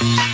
Thank.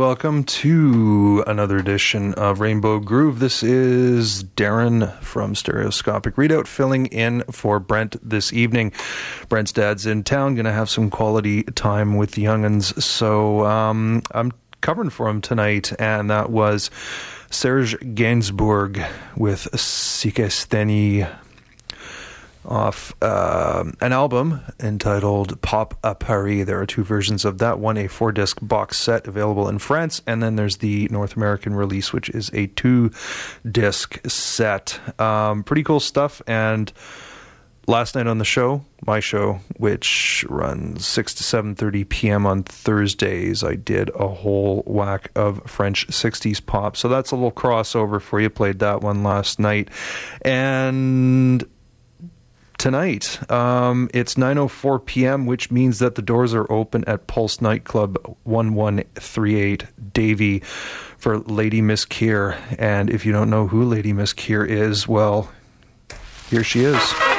Welcome to another edition of Rainbow Groove. This is Darren from Stereoscopic Readout filling in for Brent this evening. Brent's dad's in town, going to have some quality time with the young'uns. so um, I'm covering for him tonight, and that was Serge Gainsbourg with Sikesteni off uh, an album entitled Pop a Paris. There are two versions of that one, a four disc box set available in France, and then there's the North American release, which is a two disc set. Um, pretty cool stuff. And last night on the show, my show, which runs 6 to 7.30 p.m. on Thursdays, I did a whole whack of French 60s pop. So that's a little crossover for you. Played that one last night. And tonight. Um, it's 9:04 p.m., which means that the doors are open at Pulse Nightclub 1138 Davie for Lady Miss Kier. And if you don't know who Lady Miss Kier is, well, here she is.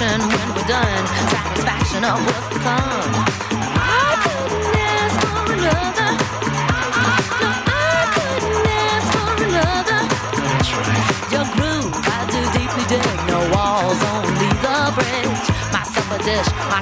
satisfaction when we're done. Satisfaction of what's to come. I couldn't ask for another. I couldn't ask for another. Your groove, I do deeply dig. No walls, only the bridge. My supper dish, my.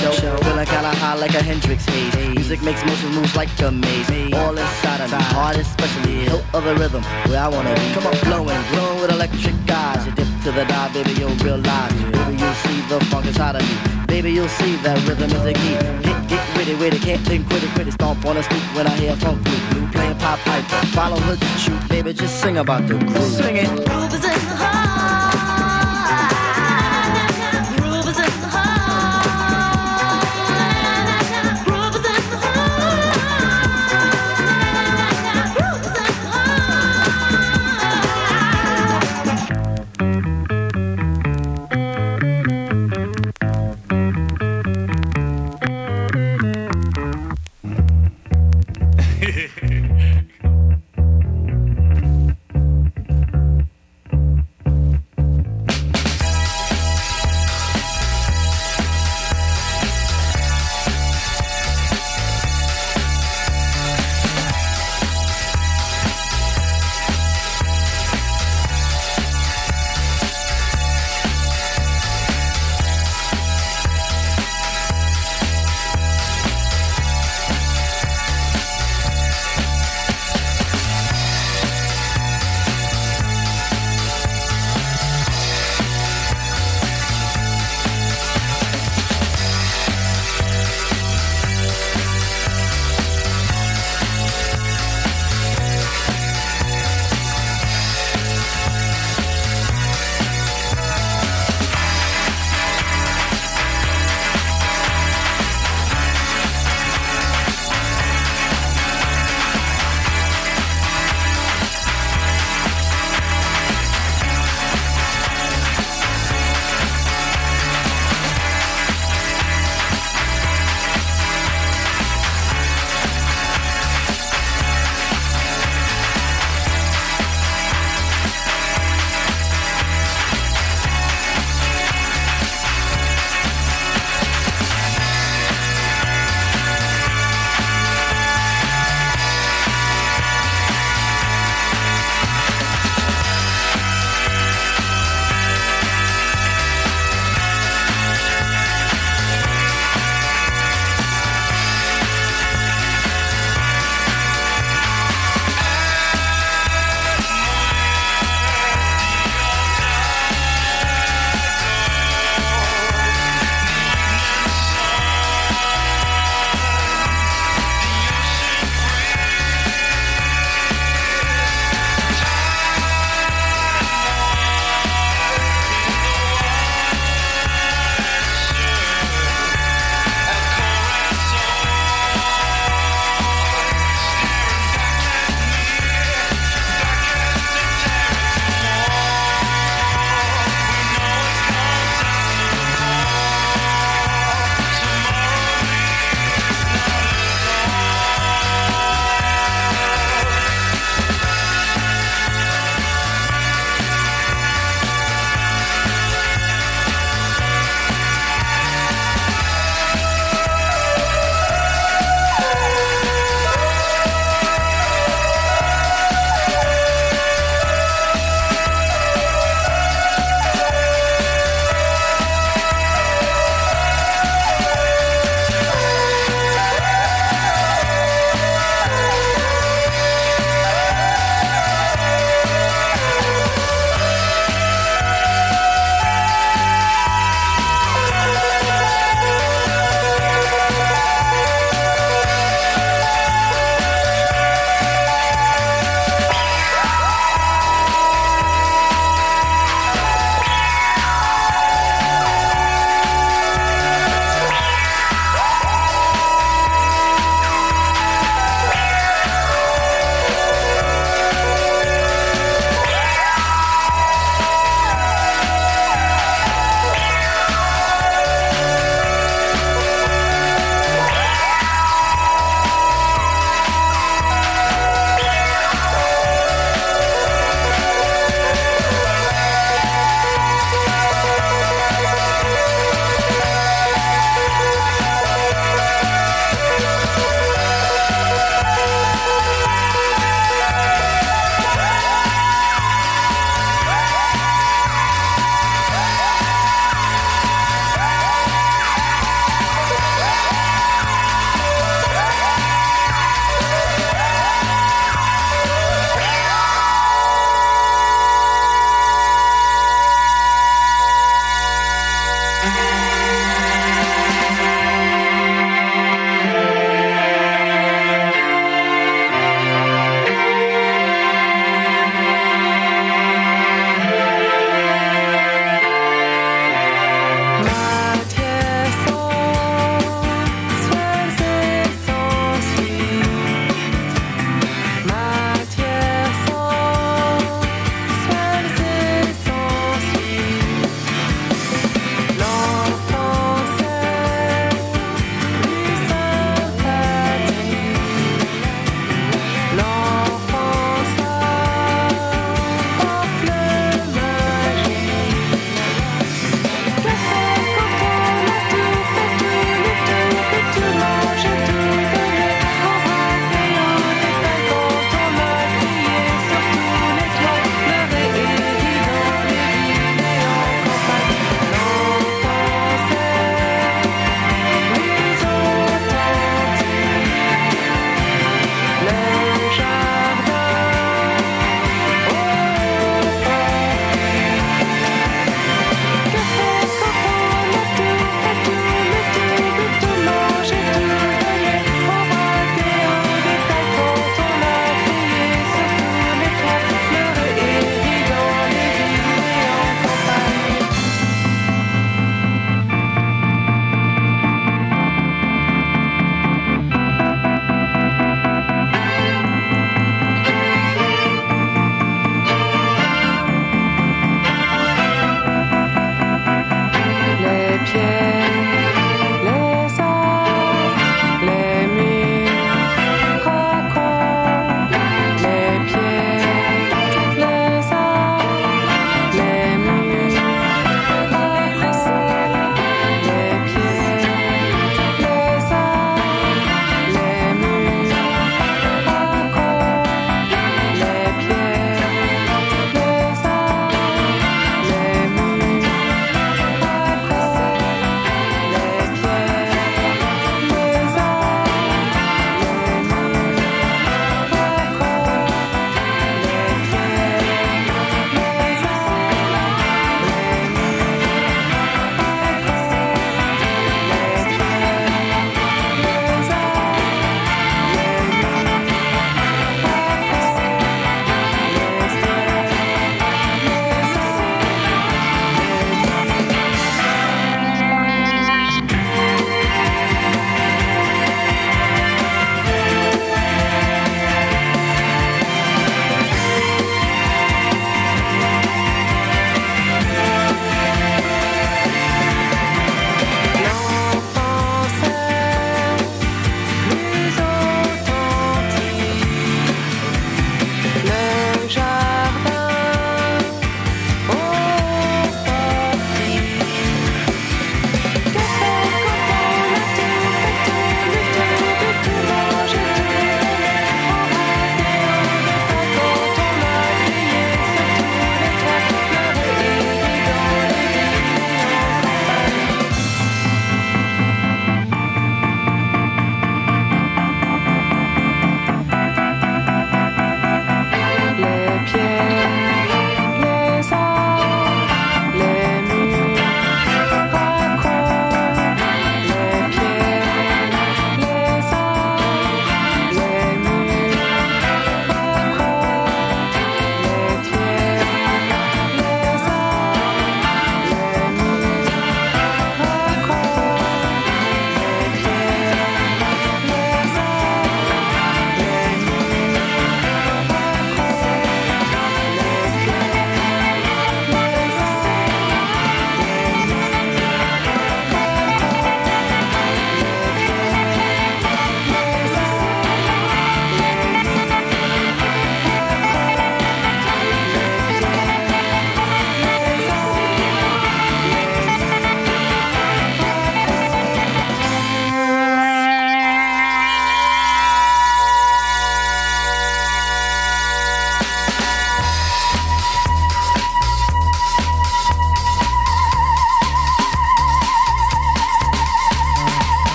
show. Till kinda high like a Hendrix haze. Music makes motion moves like a maze. All inside of me, heart especially. Hilt of the rhythm, where I wanna be. Come on, blowing, blowing with electric eyes. You dip to the dive, baby, you'll realize. Baby, you'll see the funk inside of me. Baby, you'll see that rhythm is the key. Get, get witty, witty, can't think quit it, quit it. Stomp on the stoop when I hear a funk group. Blue playing pop pipe. Follow her, shoot, baby, just sing about the groove. Sing it. Groove is in the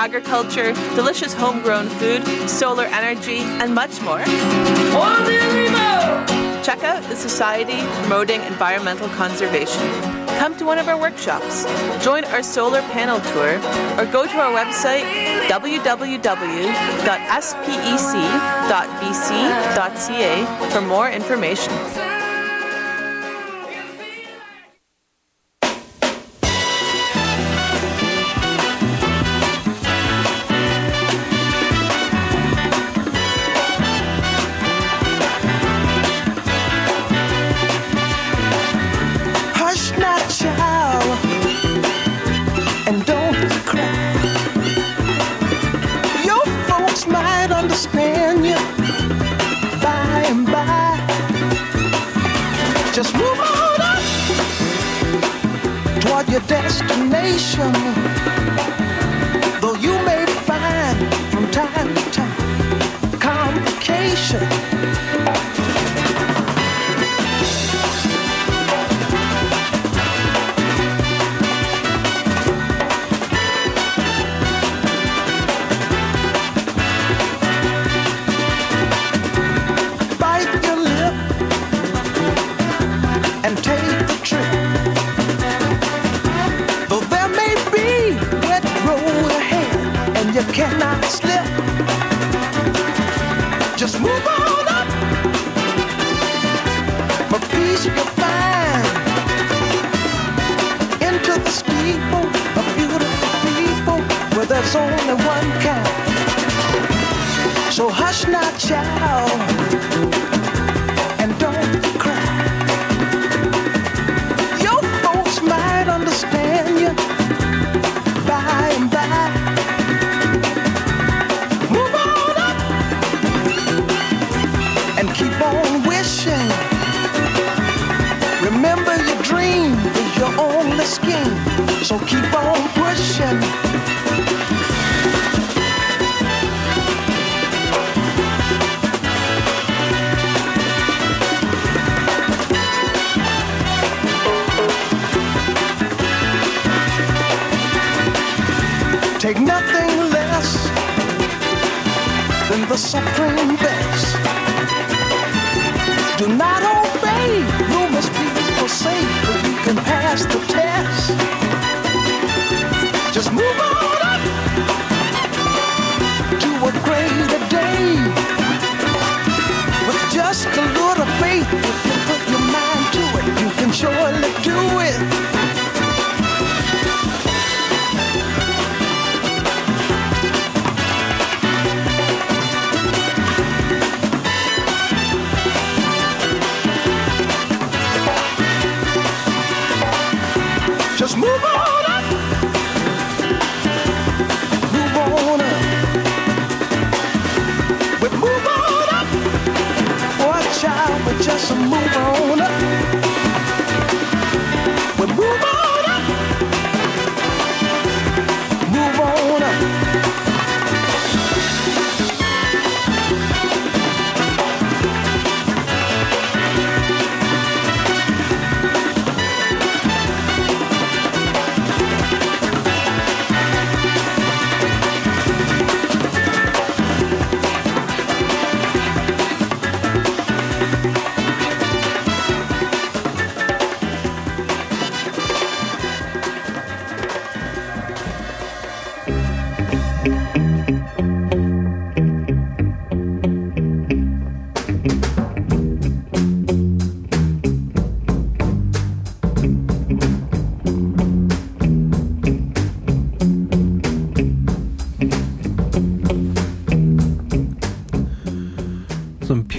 agriculture, delicious homegrown food, solar energy, and much more. Check out the Society Promoting Environmental Conservation. Come to one of our workshops, join our solar panel tour, or go to our website www.spec.bc.ca for more information.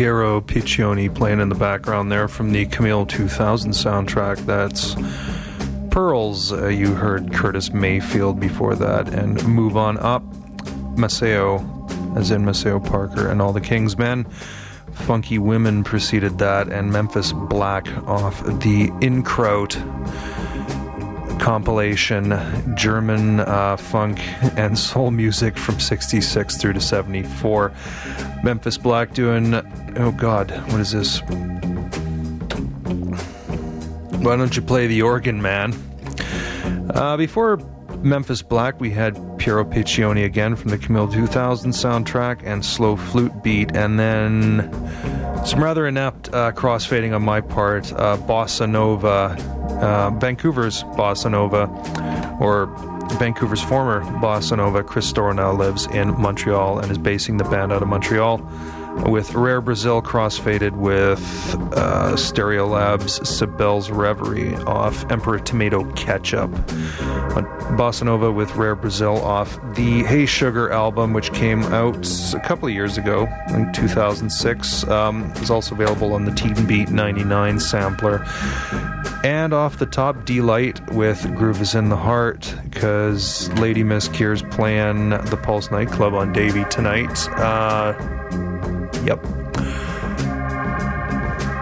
Piero Piccioni playing in the background there from the Camille 2000 soundtrack. That's Pearls. Uh, you heard Curtis Mayfield before that, and Move On Up, Maceo, as in Maceo Parker, and All the King's Men. Funky Women preceded that, and Memphis Black off the In-Kraut compilation, German uh, funk and soul music from 66 through to 74. Memphis Black doing, oh god, what is this? Why don't you play the organ, man? Uh, before Memphis Black, we had Piero Piccioni again from the Camille 2000 soundtrack and Slow Flute Beat, and then some rather inept uh, crossfading on my part. Uh, Bossa Nova, uh, Vancouver's Bossa Nova, or Vancouver's former Bossa Nova, Chris Storr now lives in Montreal and is basing the band out of Montreal. With Rare Brazil crossfaded with uh, Stereolabs Cybele's Reverie off Emperor Tomato Ketchup. Bossa Nova with Rare Brazil off the Hey Sugar album, which came out a couple of years ago, in 2006. Um, is also available on the Teen Beat 99 sampler. And off the top, Deee-Lite with Groove is in the Heart, because Lady Miss Kier's playing the Pulse nightclub on Davie tonight. Uh, yep.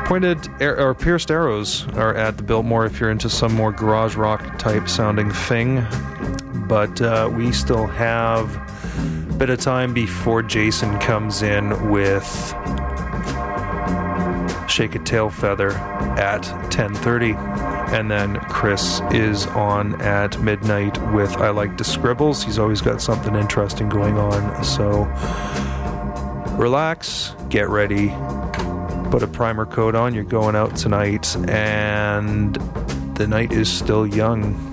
Pointed air, or pierced arrows are at the Biltmore if you're into some more garage rock type sounding thing. But uh, we still have a bit of time before Jason comes in with Shake a Tail Feather at 10:30 and then Chris is on at midnight with I Like to Scribbles. He's always got something interesting going on. So relax, get ready, put a primer coat on. You're going out tonight and the night is still young.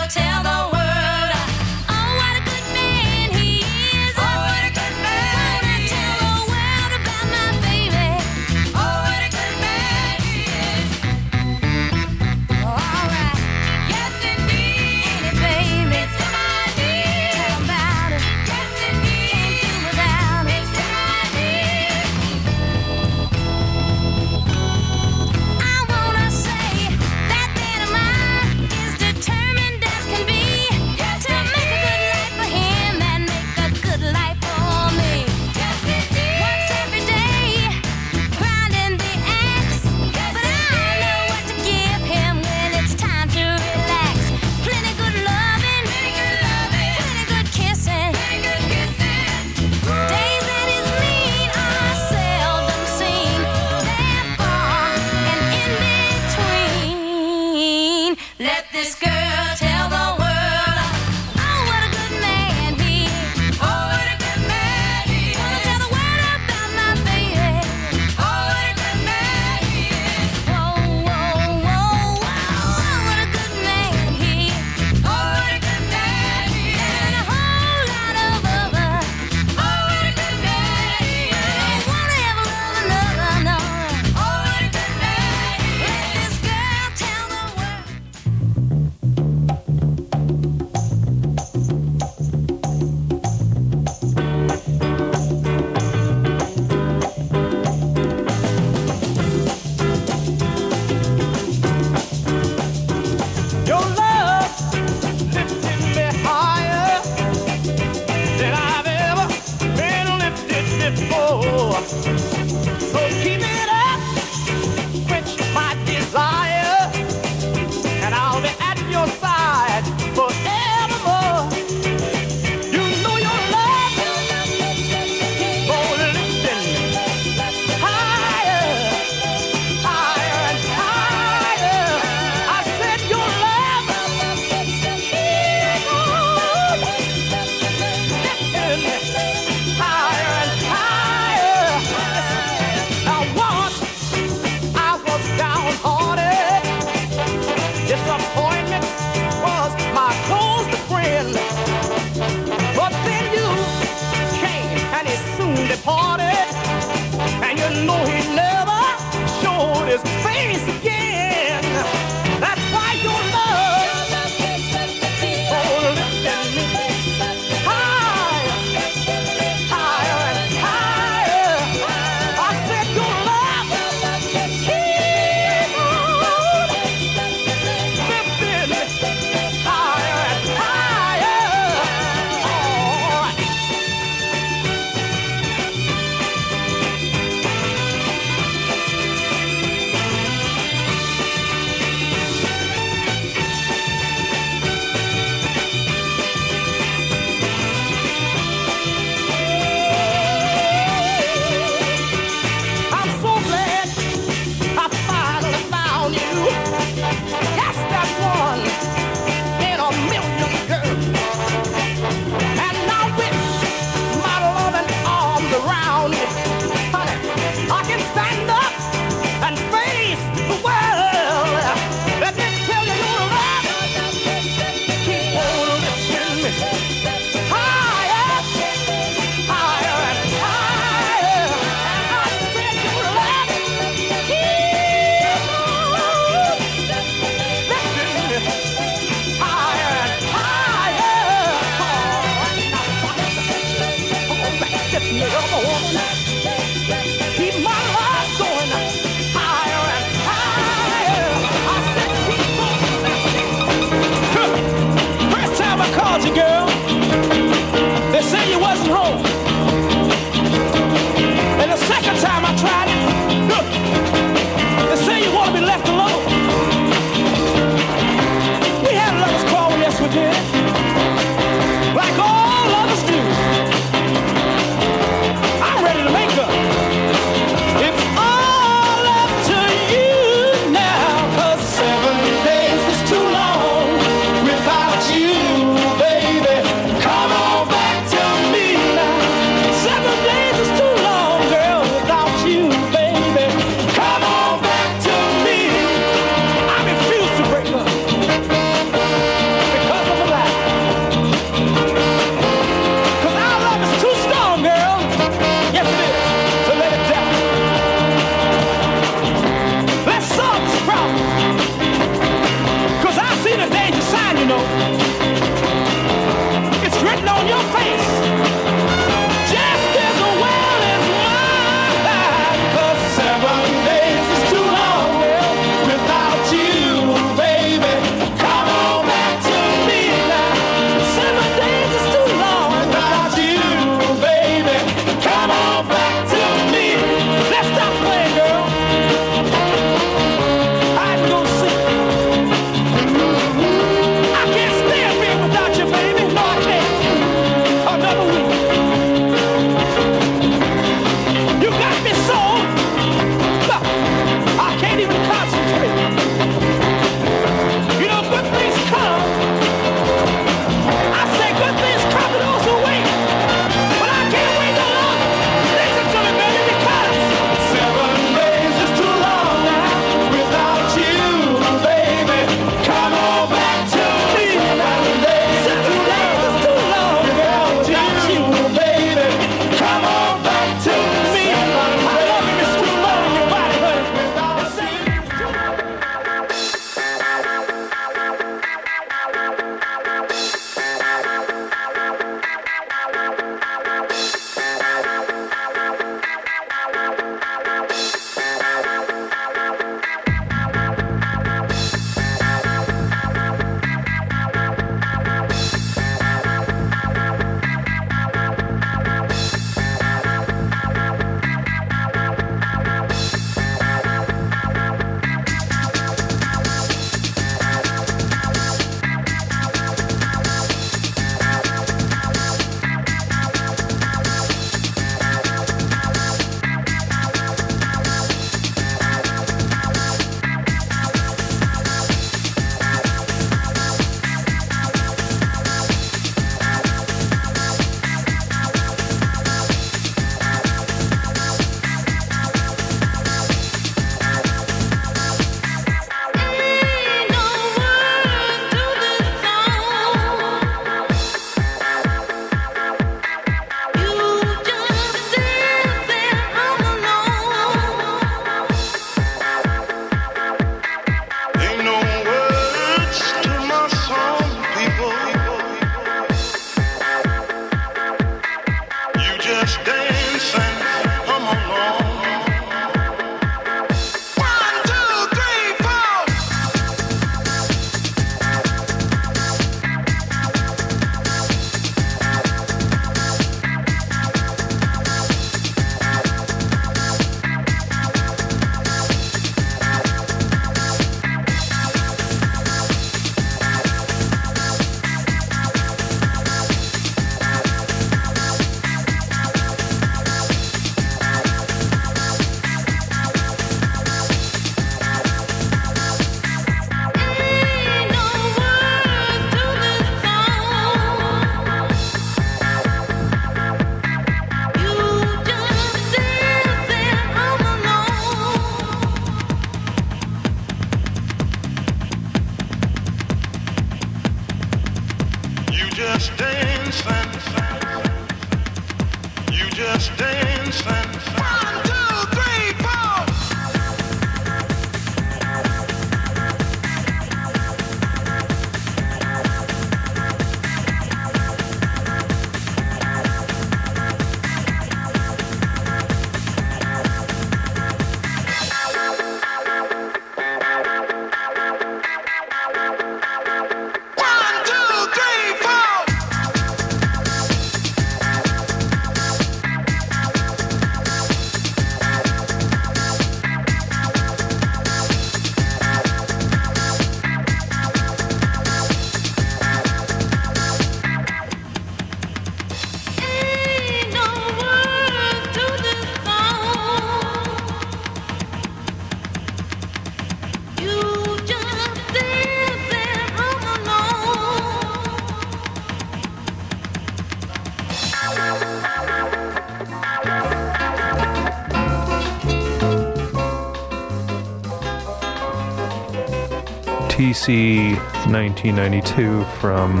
TC 1992 from,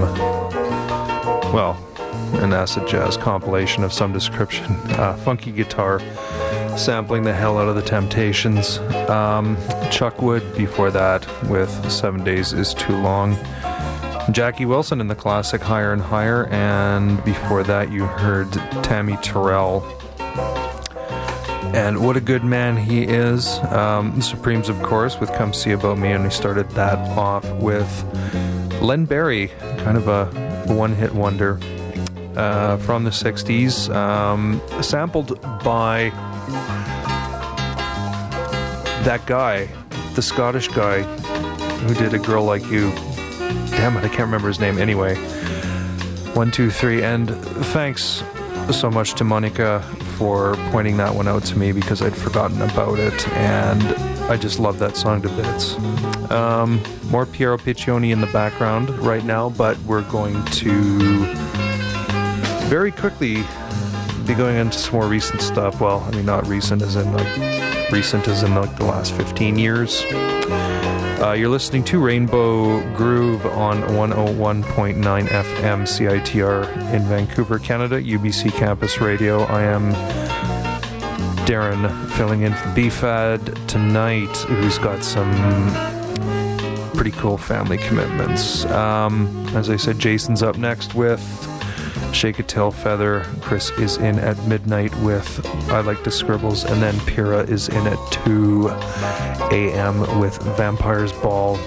well, an acid jazz compilation of some description. Uh, funky guitar sampling the hell out of the Temptations. Um, Chuck Wood before that with Seven Days is Too Long. Jackie Wilson in the classic Higher and Higher, and before that you heard Tammy Terrell and what a good man he is. Um, the Supremes, of course, with Come See About Me, and we started that off with Len Barry, kind of a one hit wonder uh, from the 60s, um, sampled by that guy, the Scottish guy who did A Girl Like You. Damn it, I can't remember his name anyway. One, two, three, and thanks so much to Monica for pointing that one out to me because I'd forgotten about it, and I just love that song to bits. Um, more Piero Piccioni in the background right now, but we're going to very quickly be going into some more recent stuff. Well, I mean, not recent as in like recent as in like the last 15 years. Uh, you're listening to Rainbow Groove on 101.9 FM CITR in Vancouver, Canada, UBC Campus Radio. I am Darren filling in for BFAD tonight, who's got some pretty cool family commitments. Um, as I said, Jason's up next with Shake a Tail Feather. Chris is in at midnight with I Like the Scribbles, and then Pira is in at 2 a.m. with Vampire's Ball.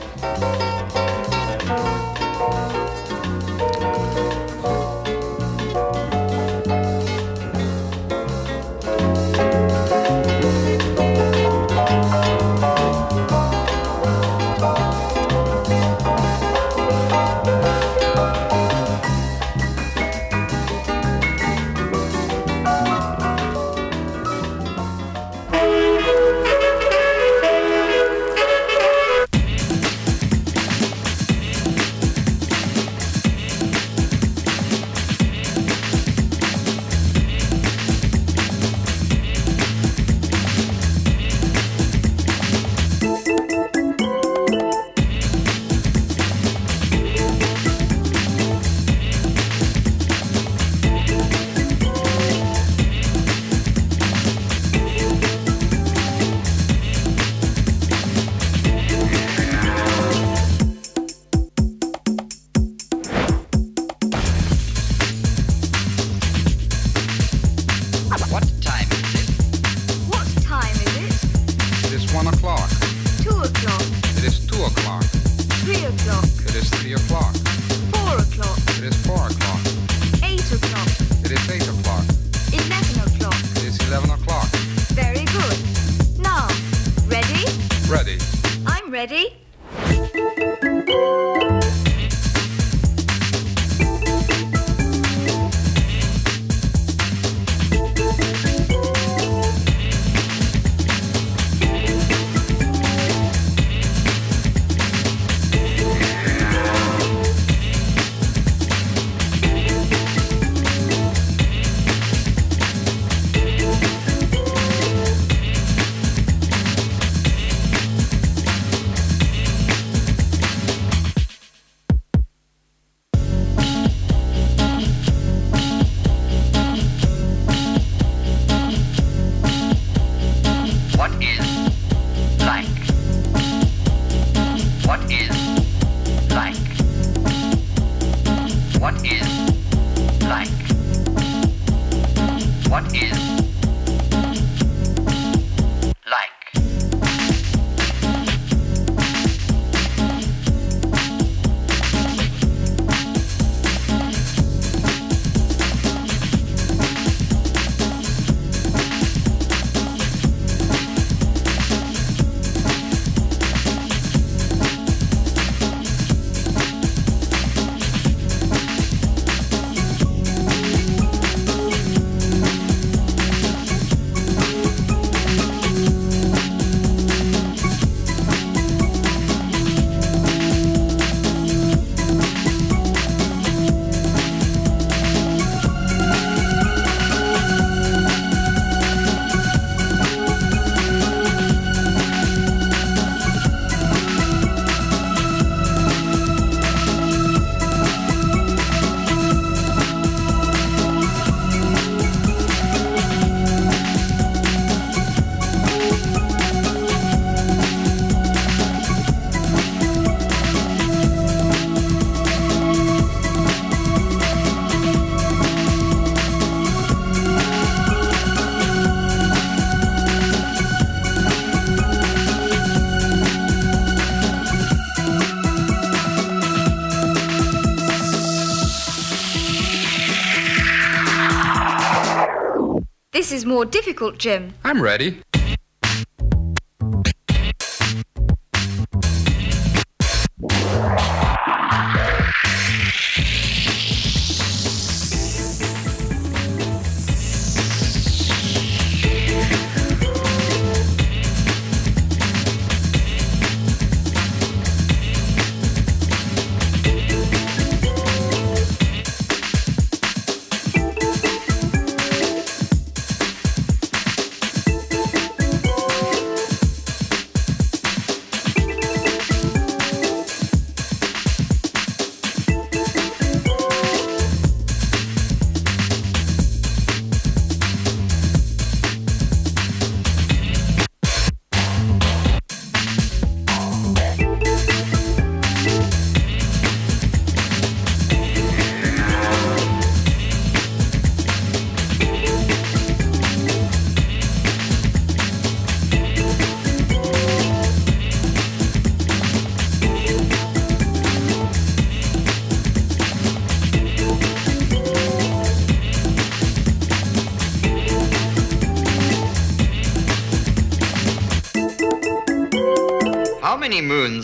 Is more difficult, Jim. I'm ready.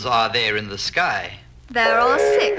Are there in the sky? There are six.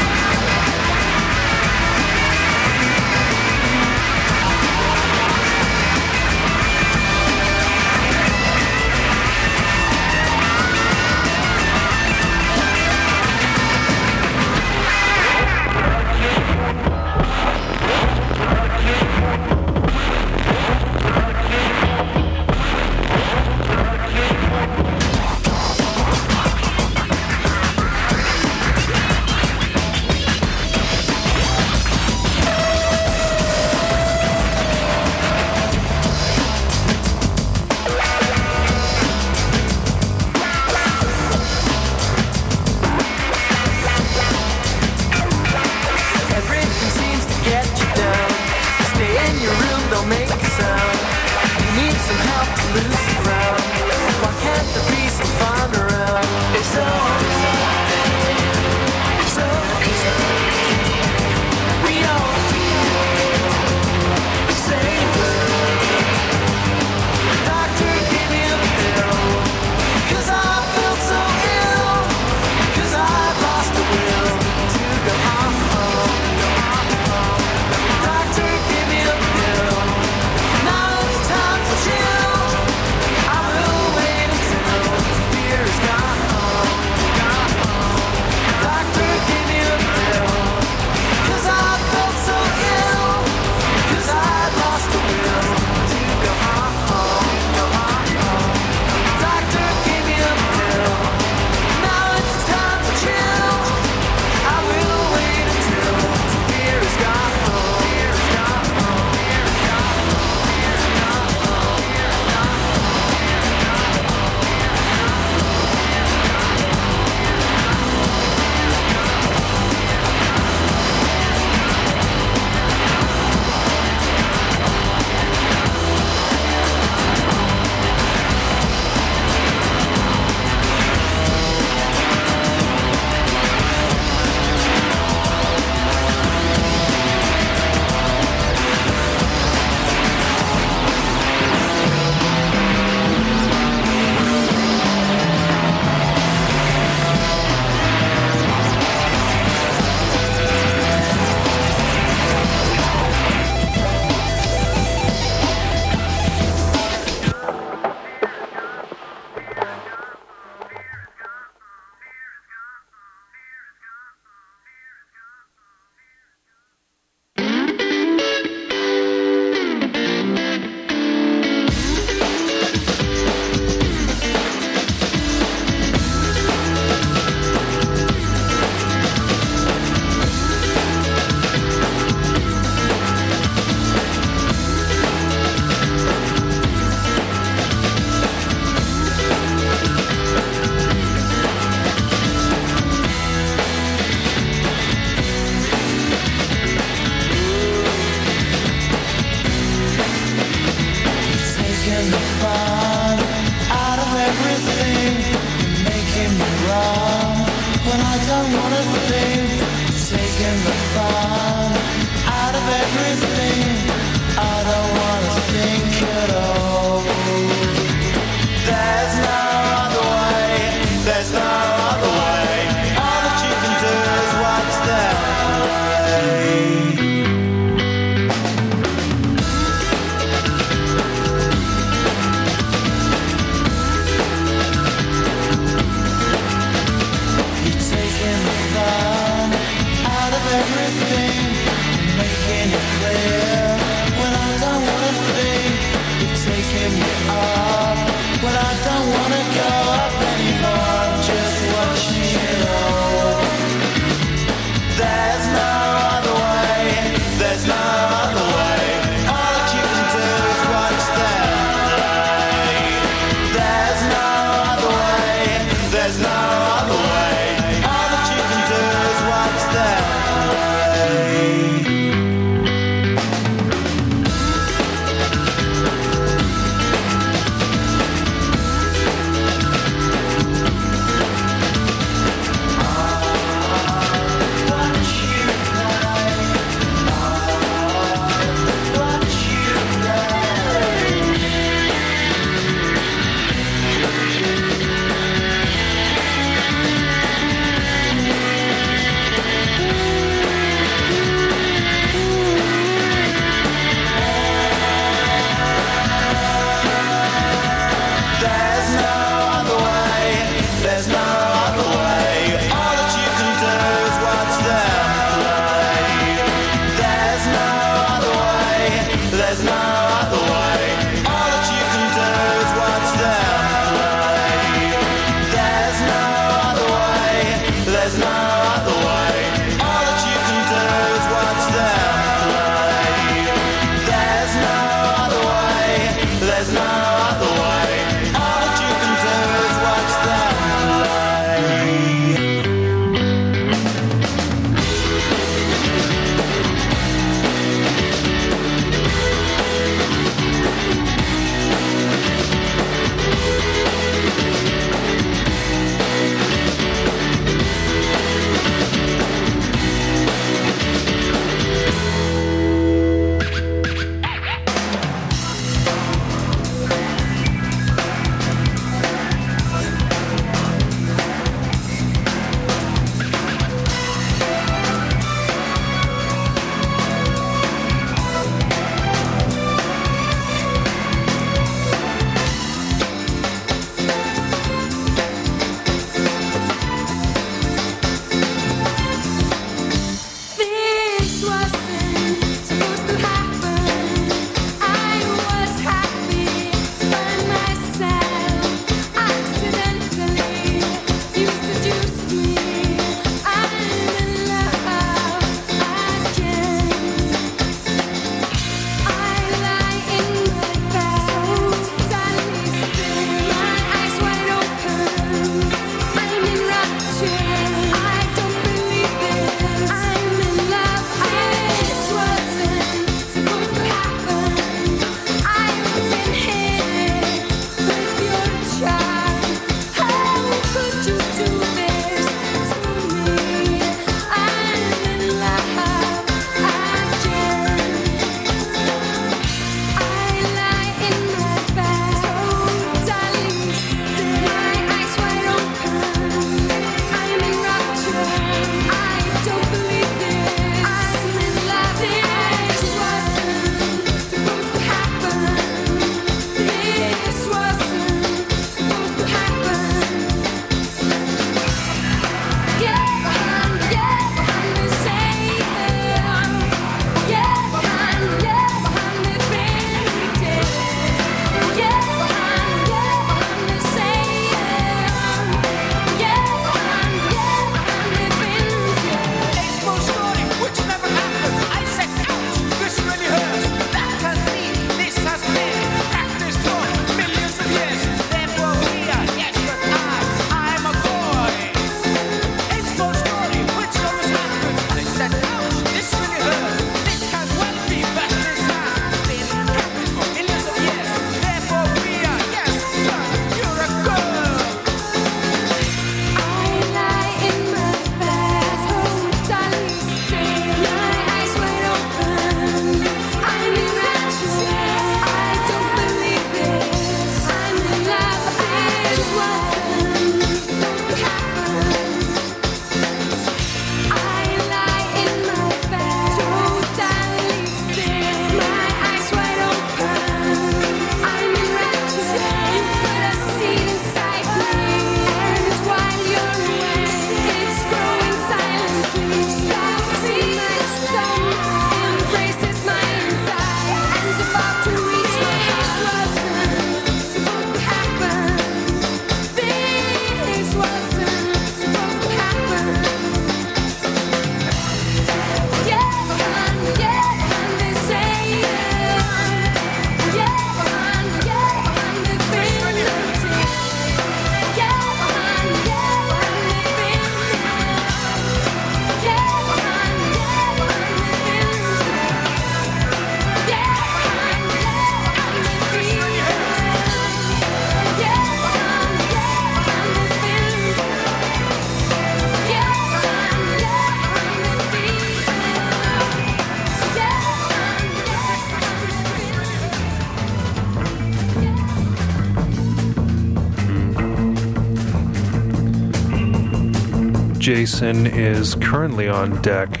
Is currently on deck,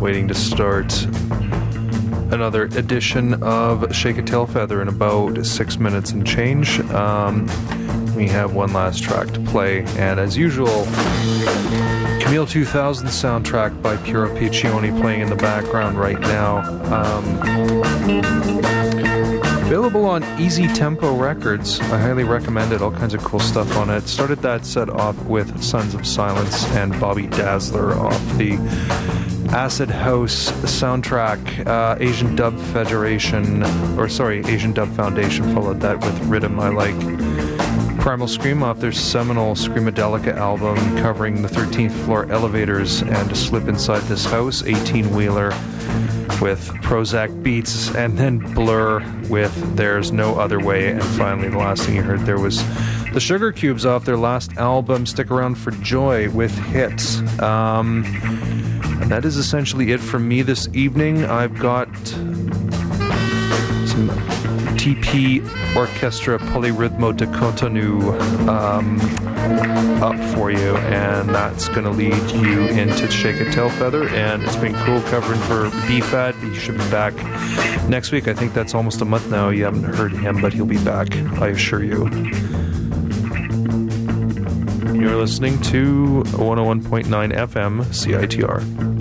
waiting to start another edition of Shake a Tail Feather in about six minutes and change. Um, we have one last track to play, and as usual, Camille 2000 soundtrack by Piero Piccioni playing in the background right now. Um, Available on Easy Tempo Records. I highly recommend it. All kinds of cool stuff on it. Started that set off with Sons of Silence and Bobby Dazzler off the Acid House soundtrack. Uh, Asian Dub Federation, or sorry, Asian Dub Foundation followed that with Rhythm I Like. Primal Scream off their seminal Screamadelica album covering the 13th floor elevators and slip inside this house, 18 wheeler with Prozac Beats, and then Blur with There's No Other Way. And finally, the last thing you heard there was the Sugarcubes off their last album, Stick Around for Joy, with hits. Um, and that is essentially it from me this evening. I've got some TP Orchestra Poly-Rythmo de Cotonou um, up for you, and that's going to lead you into Shake a Tail Feather. And it's been cool covering for BFAT. He should be back next week. I think that's almost a month now. You haven't heard him, but he'll be back, I assure you. You're listening to 101.9 FM CITR.